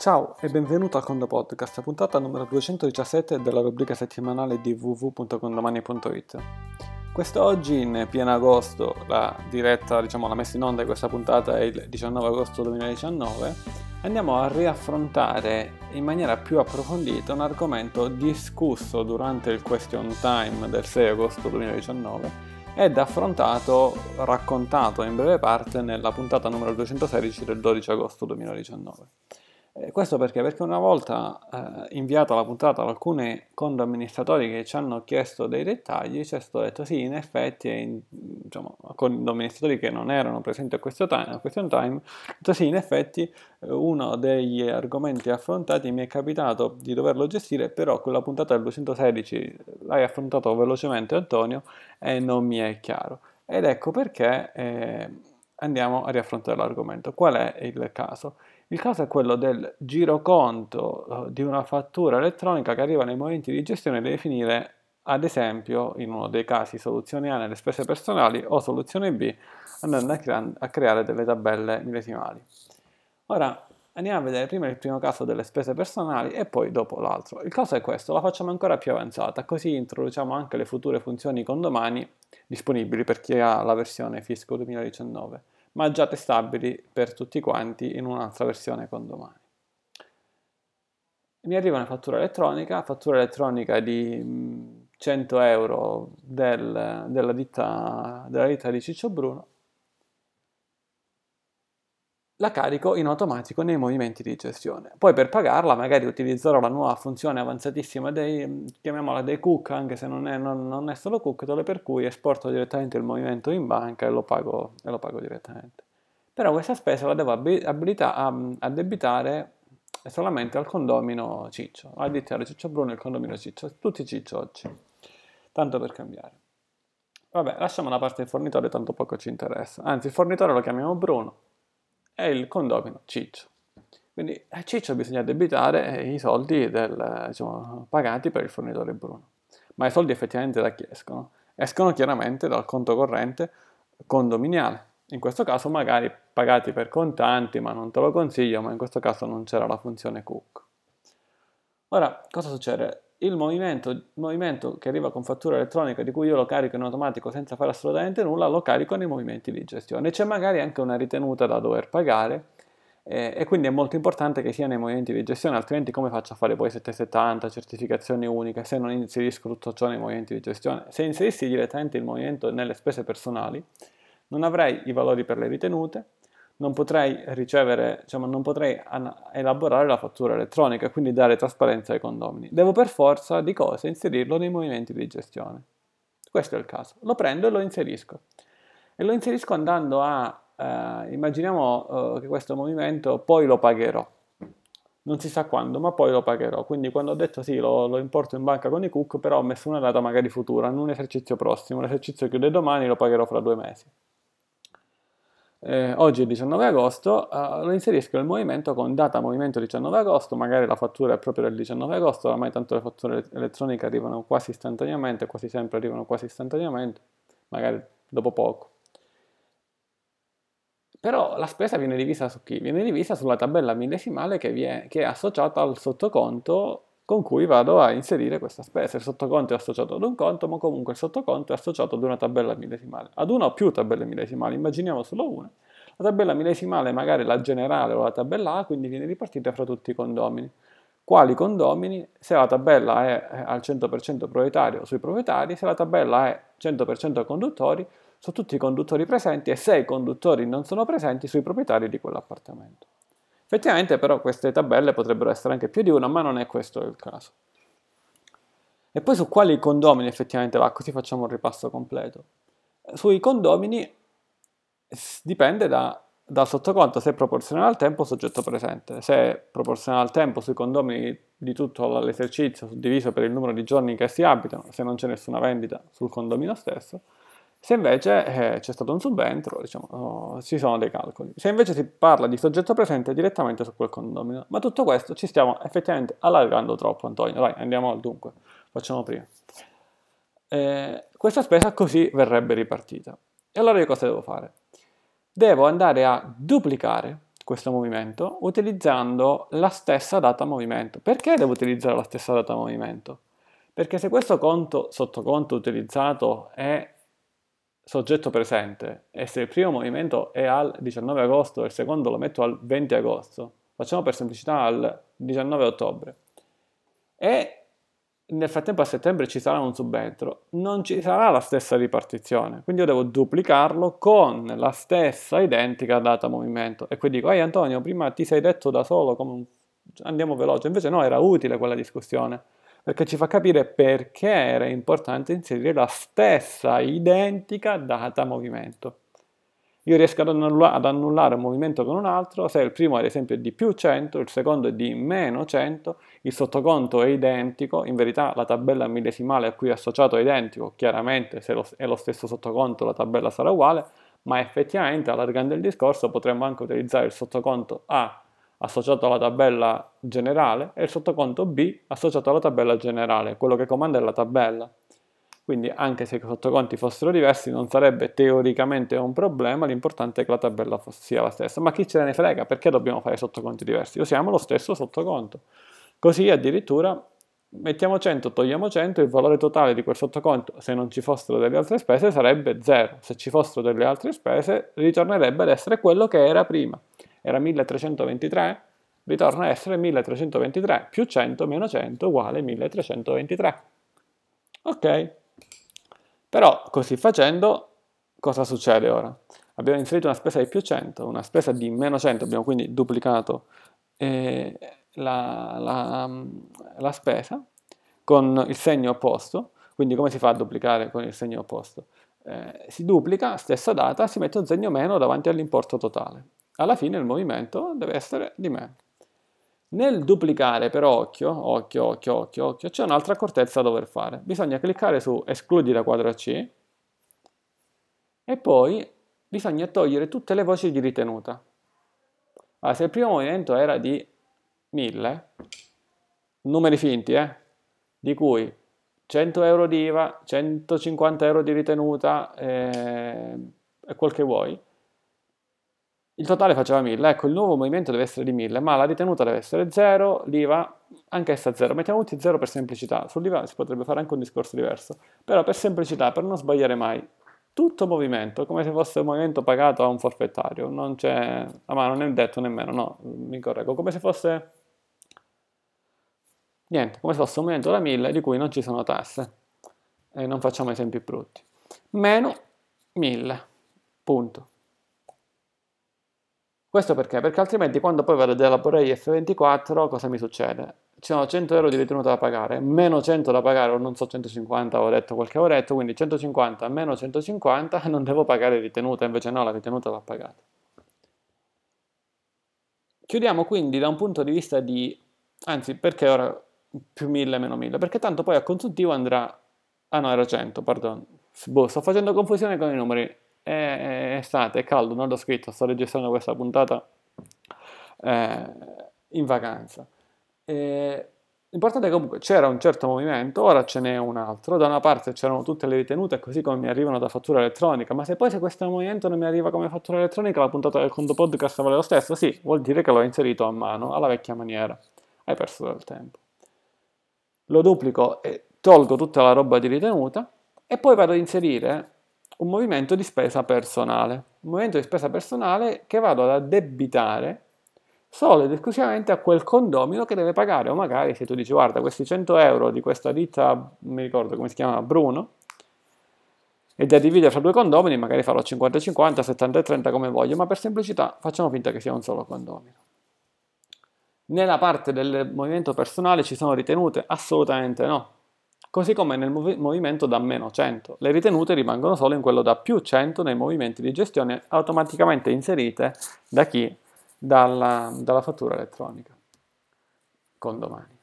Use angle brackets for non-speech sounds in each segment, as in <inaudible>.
Ciao e benvenuto al Condo Podcast, puntata numero 217 della rubrica settimanale di www.condomani.it. Quest'oggi, in pieno agosto, la diretta, diciamo la messa in onda di questa puntata è il 19 agosto 2019, andiamo a riaffrontare in maniera più approfondita un argomento discusso durante il question time del 6 agosto 2019 ed affrontato, raccontato in breve parte nella puntata numero 216 del 12 agosto 2019. Eh, questo perché? Perché una volta eh, inviata la puntata ad alcuni condo amministratori che ci hanno chiesto dei dettagli, ci è stato detto sì, in effetti, in, diciamo, con amministratori che non erano presenti a questo time, a question time, detto sì, in effetti eh, uno degli argomenti affrontati mi è capitato di doverlo gestire, però con la puntata del 216 l'hai affrontato velocemente Antonio e non mi è chiaro. Ed ecco perché eh, andiamo a riaffrontare l'argomento. Qual è il caso? Il caso è quello del giroconto eh, di una fattura elettronica che arriva nei momenti di gestione e deve finire, ad esempio, in uno dei casi soluzione A nelle spese personali o soluzione B andando a, crea- a creare delle tabelle millesimali. Ora andiamo a vedere prima il primo caso delle spese personali e poi dopo l'altro. Il caso è questo, la facciamo ancora più avanzata, così introduciamo anche le future funzioni condomani disponibili per chi ha la versione Fisco 2019 ma già testabili per tutti quanti in un'altra versione con domani. Mi arriva una fattura elettronica, fattura elettronica di 100 mm, euro del, della, ditta, della ditta di Ciccio Bruno, la carico in automatico nei movimenti di gestione. Poi per pagarla magari utilizzerò la nuova funzione avanzatissima dei, chiamiamola dei cook, anche se non è, non, non è solo cook, per cui esporto direttamente il movimento in banca e lo pago, e lo pago direttamente. Però questa spesa la devo abilita- addebitare solamente al condomino Ciccio, a dittare Ciccio Bruno il condomino Ciccio, tutti Ciccio oggi, tanto per cambiare. Vabbè, lasciamo da parte il fornitore, tanto poco ci interessa. Anzi, il fornitore lo chiamiamo Bruno, è il condomino Ciccio. Quindi a Ciccio bisogna debitare i soldi del, diciamo, pagati per il fornitore Bruno. Ma i soldi effettivamente da chi escono? Escono chiaramente dal conto corrente condominiale. In questo caso magari pagati per contanti, ma non te lo consiglio, ma in questo caso non c'era la funzione cook. Ora, cosa succede? Il movimento, il movimento, che arriva con fattura elettronica di cui io lo carico in automatico senza fare assolutamente nulla, lo carico nei movimenti di gestione. C'è magari anche una ritenuta da dover pagare eh, e quindi è molto importante che sia nei movimenti di gestione, altrimenti come faccio a fare poi 770, certificazioni uniche, se non inserisco tutto ciò nei movimenti di gestione? Se inserissi direttamente il movimento nelle spese personali, non avrei i valori per le ritenute, non potrei ricevere, diciamo, non potrei an- elaborare la fattura elettronica e quindi dare trasparenza ai condomini. Devo per forza di cose inserirlo nei movimenti di gestione. Questo è il caso. Lo prendo e lo inserisco. E lo inserisco andando a, eh, immaginiamo eh, che questo movimento poi lo pagherò. Non si sa quando, ma poi lo pagherò. Quindi quando ho detto sì, lo, lo importo in banca con i cook, però ho messo una data magari futura, in un esercizio prossimo. L'esercizio chiude domani, lo pagherò fra due mesi eh, oggi è il 19 agosto, eh, lo inserisco nel movimento con data movimento 19 agosto, magari la fattura è proprio del 19 agosto, ormai tanto le fatture elettroniche arrivano quasi istantaneamente, quasi sempre arrivano quasi istantaneamente, magari dopo poco. Però la spesa viene divisa su chi? Viene divisa sulla tabella millesimale che, viene, che è associata al sottoconto con cui vado a inserire questa spesa. Il sottoconto è associato ad un conto, ma comunque il sottoconto è associato ad una tabella millesimale, ad una o più tabelle millesimali, immaginiamo solo una. La tabella millesimale magari la generale o la tabella A, quindi viene ripartita fra tutti i condomini. Quali condomini? Se la tabella è al 100% proprietario sui proprietari, se la tabella è 100% conduttori, su tutti i conduttori presenti e se i conduttori non sono presenti sui proprietari di quell'appartamento. Effettivamente però queste tabelle potrebbero essere anche più di una, ma non è questo il caso. E poi su quali condomini effettivamente va, così facciamo un ripasso completo. Sui condomini dipende da, dal sottoconto se è proporzionale al tempo soggetto presente. Se è proporzionale al tempo sui condomini di tutto l'esercizio diviso per il numero di giorni che si abitano, se non c'è nessuna vendita sul condomino stesso, se invece eh, c'è stato un subentro, diciamo, oh, ci sono dei calcoli. Se invece si parla di soggetto presente direttamente su quel condomino. Ma tutto questo ci stiamo effettivamente allargando troppo, Antonio. Vai, andiamo al dunque. Facciamo prima. Eh, questa spesa così verrebbe ripartita. E allora io cosa devo fare? Devo andare a duplicare questo movimento utilizzando la stessa data movimento. Perché devo utilizzare la stessa data movimento? Perché se questo conto, sottoconto utilizzato è soggetto presente. E se il primo movimento è al 19 agosto e il secondo lo metto al 20 agosto, facciamo per semplicità al 19 ottobre, e nel frattempo a settembre ci sarà un subentro, non ci sarà la stessa ripartizione, quindi io devo duplicarlo con la stessa identica data movimento. E quindi dico, ehi Antonio, prima ti sei detto da solo come un... andiamo veloce, invece no, era utile quella discussione, perché ci fa capire perché era importante inserire la stessa identica data movimento. Io riesco ad, annulla- ad annullare un movimento con un altro se il primo ad esempio è di più 100, il secondo è di meno 100, il sottoconto è identico, in verità la tabella millesimale a cui è associato è identico, chiaramente se è lo stesso sottoconto la tabella sarà uguale, ma effettivamente allargando il discorso potremmo anche utilizzare il sottoconto A associato alla tabella generale e il sottoconto B associato alla tabella generale, quello che comanda è la tabella. Quindi anche se i sottoconti fossero diversi non sarebbe teoricamente un problema, l'importante è che la tabella sia la stessa. Ma chi ce ne frega? Perché dobbiamo fare sottoconti diversi? Usiamo lo stesso sottoconto. Così addirittura mettiamo 100, togliamo 100, il valore totale di quel sottoconto, se non ci fossero delle altre spese, sarebbe 0. Se ci fossero delle altre spese, ritornerebbe ad essere quello che era prima. Era 1323, ritorna a essere 1323 più 100 meno 100 uguale 1323. Ok? Però così facendo, cosa succede ora? Abbiamo inserito una spesa di più 100, una spesa di meno 100, abbiamo quindi duplicato eh, la, la, la spesa con il segno opposto, quindi come si fa a duplicare con il segno opposto? Eh, si duplica, stessa data, si mette un segno meno davanti all'importo totale. Alla fine il movimento deve essere di meno. Nel duplicare per occhio, occhio, occhio, occhio, occhio, c'è un'altra accortezza da dover fare. Bisogna cliccare su escludi la quadra C e poi bisogna togliere tutte le voci di ritenuta. Allora, se il primo movimento era di 1000, numeri finti, eh, di cui 100 euro di IVA, 150 euro di ritenuta eh, e quel che vuoi, il totale faceva 1000, ecco il nuovo movimento deve essere di 1000, ma la ritenuta deve essere 0, l'IVA anch'essa 0, mettiamo tutti 0 per semplicità, sull'IVA si potrebbe fare anche un discorso diverso, però per semplicità, per non sbagliare mai, tutto movimento, come se fosse un movimento pagato a un forfettario, non c'è, ah, ma non è detto nemmeno, no, mi correggo, come se fosse, niente, come se fosse un movimento da 1000 di cui non ci sono tasse, e non facciamo esempi brutti, meno 1000, punto. Questo perché? Perché altrimenti quando poi vado ad elaborare F24 cosa mi succede? Ci sono 100 euro di ritenuta da pagare, meno 100 da pagare, o non so 150, ho detto qualche oretto, quindi 150 meno 150 <laughs> non devo pagare ritenuta, invece no, la ritenuta va pagata. Chiudiamo quindi da un punto di vista di, anzi perché ora più 1000 meno 1000? Perché tanto poi a consuntivo andrà, ah no era 100, pardon, boh, sto facendo confusione con i numeri, è estate, è caldo, non l'ho scritto, sto registrando questa puntata eh, in vacanza. E, l'importante è che comunque c'era un certo movimento, ora ce n'è un altro, da una parte c'erano tutte le ritenute così come mi arrivano da fattura elettronica, ma se poi se questo movimento non mi arriva come fattura elettronica, la puntata del conto podcast vale lo stesso, sì, vuol dire che l'ho inserito a mano, alla vecchia maniera, hai perso del tempo. Lo duplico e tolgo tutta la roba di ritenuta e poi vado ad inserire un movimento di spesa personale, un movimento di spesa personale che vado ad addebitare solo ed esclusivamente a quel condomino che deve pagare, o magari se tu dici guarda questi 100 euro di questa ditta, mi ricordo come si chiama, Bruno, e da dividere fra due condomini, magari farò 50-50, 70-30 come voglio, ma per semplicità facciamo finta che sia un solo condomino. Nella parte del movimento personale ci sono ritenute? Assolutamente no così come nel mov- movimento da meno 100. Le ritenute rimangono solo in quello da più 100 nei movimenti di gestione automaticamente inserite da chi? Dalla, dalla fattura elettronica. Con domani.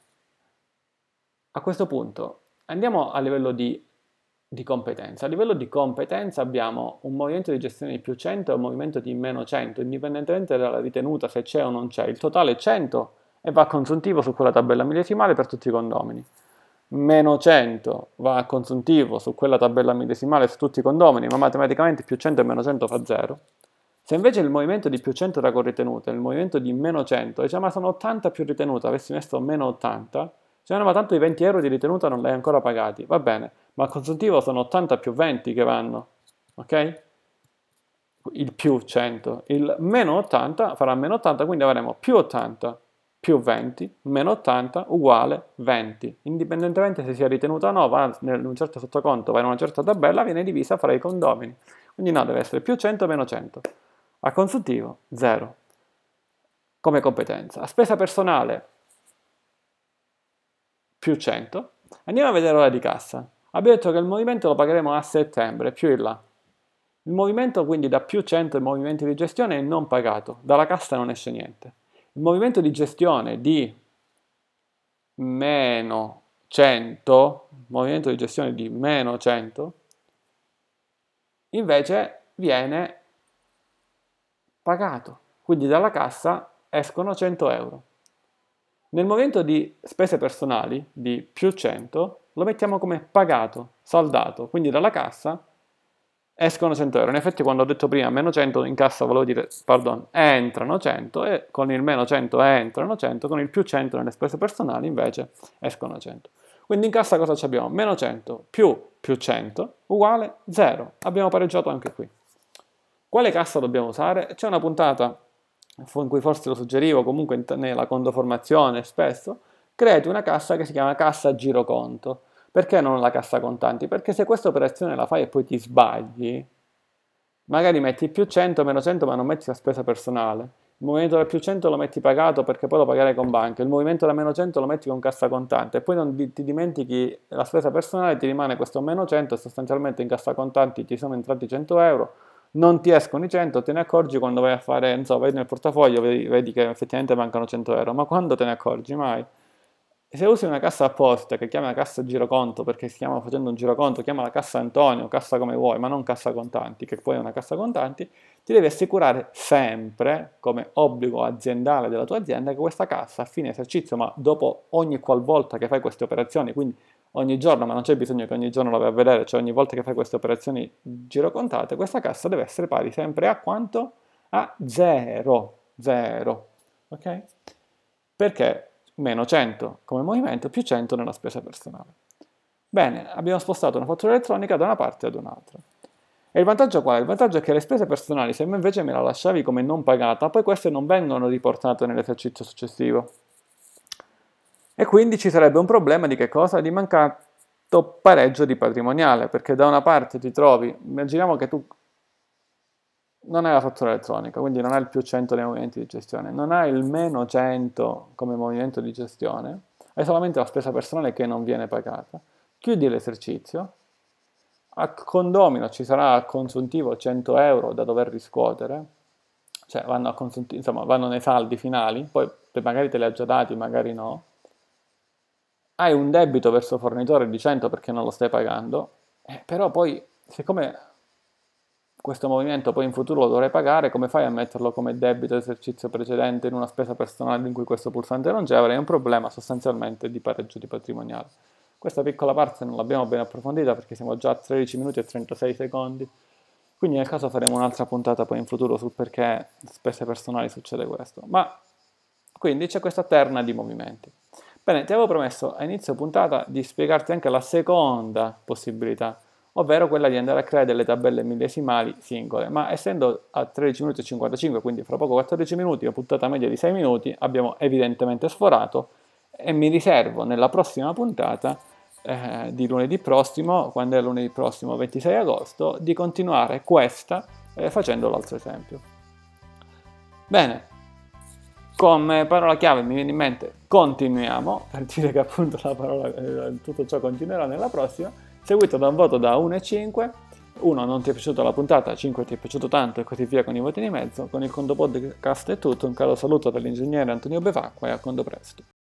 A questo punto andiamo a livello di, di, competenza. A livello di competenza abbiamo un movimento di gestione di più 100 e un movimento di meno 100, indipendentemente dalla ritenuta se c'è o non c'è. Il totale è 100 e va consuntivo su quella tabella millesimale per tutti i condomini meno 100 va a consuntivo su quella tabella millesimale su tutti i condomini, ma matematicamente più 100 e meno 100 fa 0. Se invece il movimento di più 100 era con ritenuta, il movimento di meno 100, diciamo ma sono 80 più ritenuta, avessi messo meno 80, cioè no, ma tanto i 20 euro di ritenuta non li hai ancora pagati, va bene, ma a consuntivo sono 80 più 20 che vanno, ok? Il più 100, il meno 80 farà meno 80, quindi avremo più 80 più 20 meno 80 uguale 20. Indipendentemente se sia ritenuta o no, va in un certo sottoconto, va in una certa tabella, viene divisa fra i condomini. Quindi no, deve essere più 100 meno 100. A consuntivo 0 come competenza. A spesa personale più 100. Andiamo a vedere l'ora di cassa. Abbiamo detto che il movimento lo pagheremo a settembre, più in là. Il movimento quindi da più 100 in movimenti di gestione è non pagato, dalla cassa non esce niente. Il movimento di gestione di meno 100, movimento di gestione di meno 100, invece viene pagato. Quindi dalla cassa escono 100 euro. Nel momento di spese personali di più 100 lo mettiamo come pagato, saldato, quindi dalla cassa escono 100 euro. In effetti quando ho detto prima meno 100 in cassa volevo dire, pardon, entrano 100 e con il meno 100 entrano 100, con il più 100 nelle spese personali invece escono 100. Quindi in cassa cosa abbiamo? Meno 100 più più 100 uguale 0. Abbiamo pareggiato anche qui. Quale cassa dobbiamo usare? C'è una puntata in cui forse lo suggerivo, comunque nella condoformazione spesso, creati una cassa che si chiama cassa giroconto. Perché non la cassa contanti? Perché se questa operazione la fai e poi ti sbagli, magari metti più 100, meno 100, ma non metti la spesa personale. Il movimento da più 100 lo metti pagato perché poi lo pagherai con banca, il movimento da meno 100 lo metti con cassa contante e poi non ti dimentichi la spesa personale, ti rimane questo meno 100 e sostanzialmente in cassa contanti ti sono entrati 100 euro, non ti escono i 100, te ne accorgi quando vai a fare, non so, vai nel portafoglio, vedi, vedi che effettivamente mancano 100 euro, ma quando te ne accorgi? Mai. Se usi una cassa apposta che chiama cassa giroconto perché stiamo facendo un giroconto, chiamala cassa Antonio, cassa come vuoi, ma non cassa contanti, che poi è una cassa contanti, ti devi assicurare sempre, come obbligo aziendale della tua azienda, che questa cassa a fine esercizio, ma dopo ogni qualvolta che fai queste operazioni, quindi ogni giorno, ma non c'è bisogno che ogni giorno la vai a vedere, cioè ogni volta che fai queste operazioni girocontate, questa cassa deve essere pari sempre a quanto? A 0. 0. Ok? Perché meno 100 come movimento più 100 nella spesa personale. Bene, abbiamo spostato una fattura elettronica da una parte ad un'altra. E il vantaggio qual è? Il vantaggio è che le spese personali, se invece me la lasciavi come non pagata, poi queste non vengono riportate nell'esercizio successivo. E quindi ci sarebbe un problema di che cosa? Di mancato pareggio di patrimoniale, perché da una parte ti trovi, immaginiamo che tu non hai la fattura elettronica, quindi non hai il più 100 nei movimenti di gestione, non hai il meno 100 come movimento di gestione, hai solamente la spesa personale che non viene pagata. Chiudi l'esercizio, a condomino ci sarà a consuntivo 100 euro da dover riscuotere, cioè vanno, insomma, vanno nei saldi finali, poi magari te li ha già dati, magari no, hai un debito verso il fornitore di 100 perché non lo stai pagando, eh, però poi siccome questo movimento poi in futuro lo dovrai pagare, come fai a metterlo come debito esercizio precedente in una spesa personale in cui questo pulsante non c'è? Avrai un problema sostanzialmente di pareggio di patrimoniale. Questa piccola parte non l'abbiamo ben approfondita perché siamo già a 13 minuti e 36 secondi, quindi nel caso faremo un'altra puntata poi in futuro sul perché spese personali succede questo. Ma quindi c'è questa terna di movimenti. Bene, ti avevo promesso a inizio puntata di spiegarti anche la seconda possibilità, ovvero quella di andare a creare delle tabelle millesimali singole, ma essendo a 13 minuti e 55, quindi fra poco 14 minuti, una puntata media di 6 minuti, abbiamo evidentemente sforato e mi riservo nella prossima puntata eh, di lunedì prossimo, quando è lunedì prossimo 26 agosto, di continuare questa eh, facendo l'altro esempio. Bene, come parola chiave mi viene in mente continuiamo, per dire che appunto la parola, eh, tutto ciò continuerà nella prossima, seguito da un voto da 1 e 5, 1 non ti è piaciuta la puntata, 5 ti è piaciuto tanto e così via con i voti di mezzo, con il conto podcast è tutto, un caro saluto dall'ingegnere Antonio Bevacqua e a conto presto.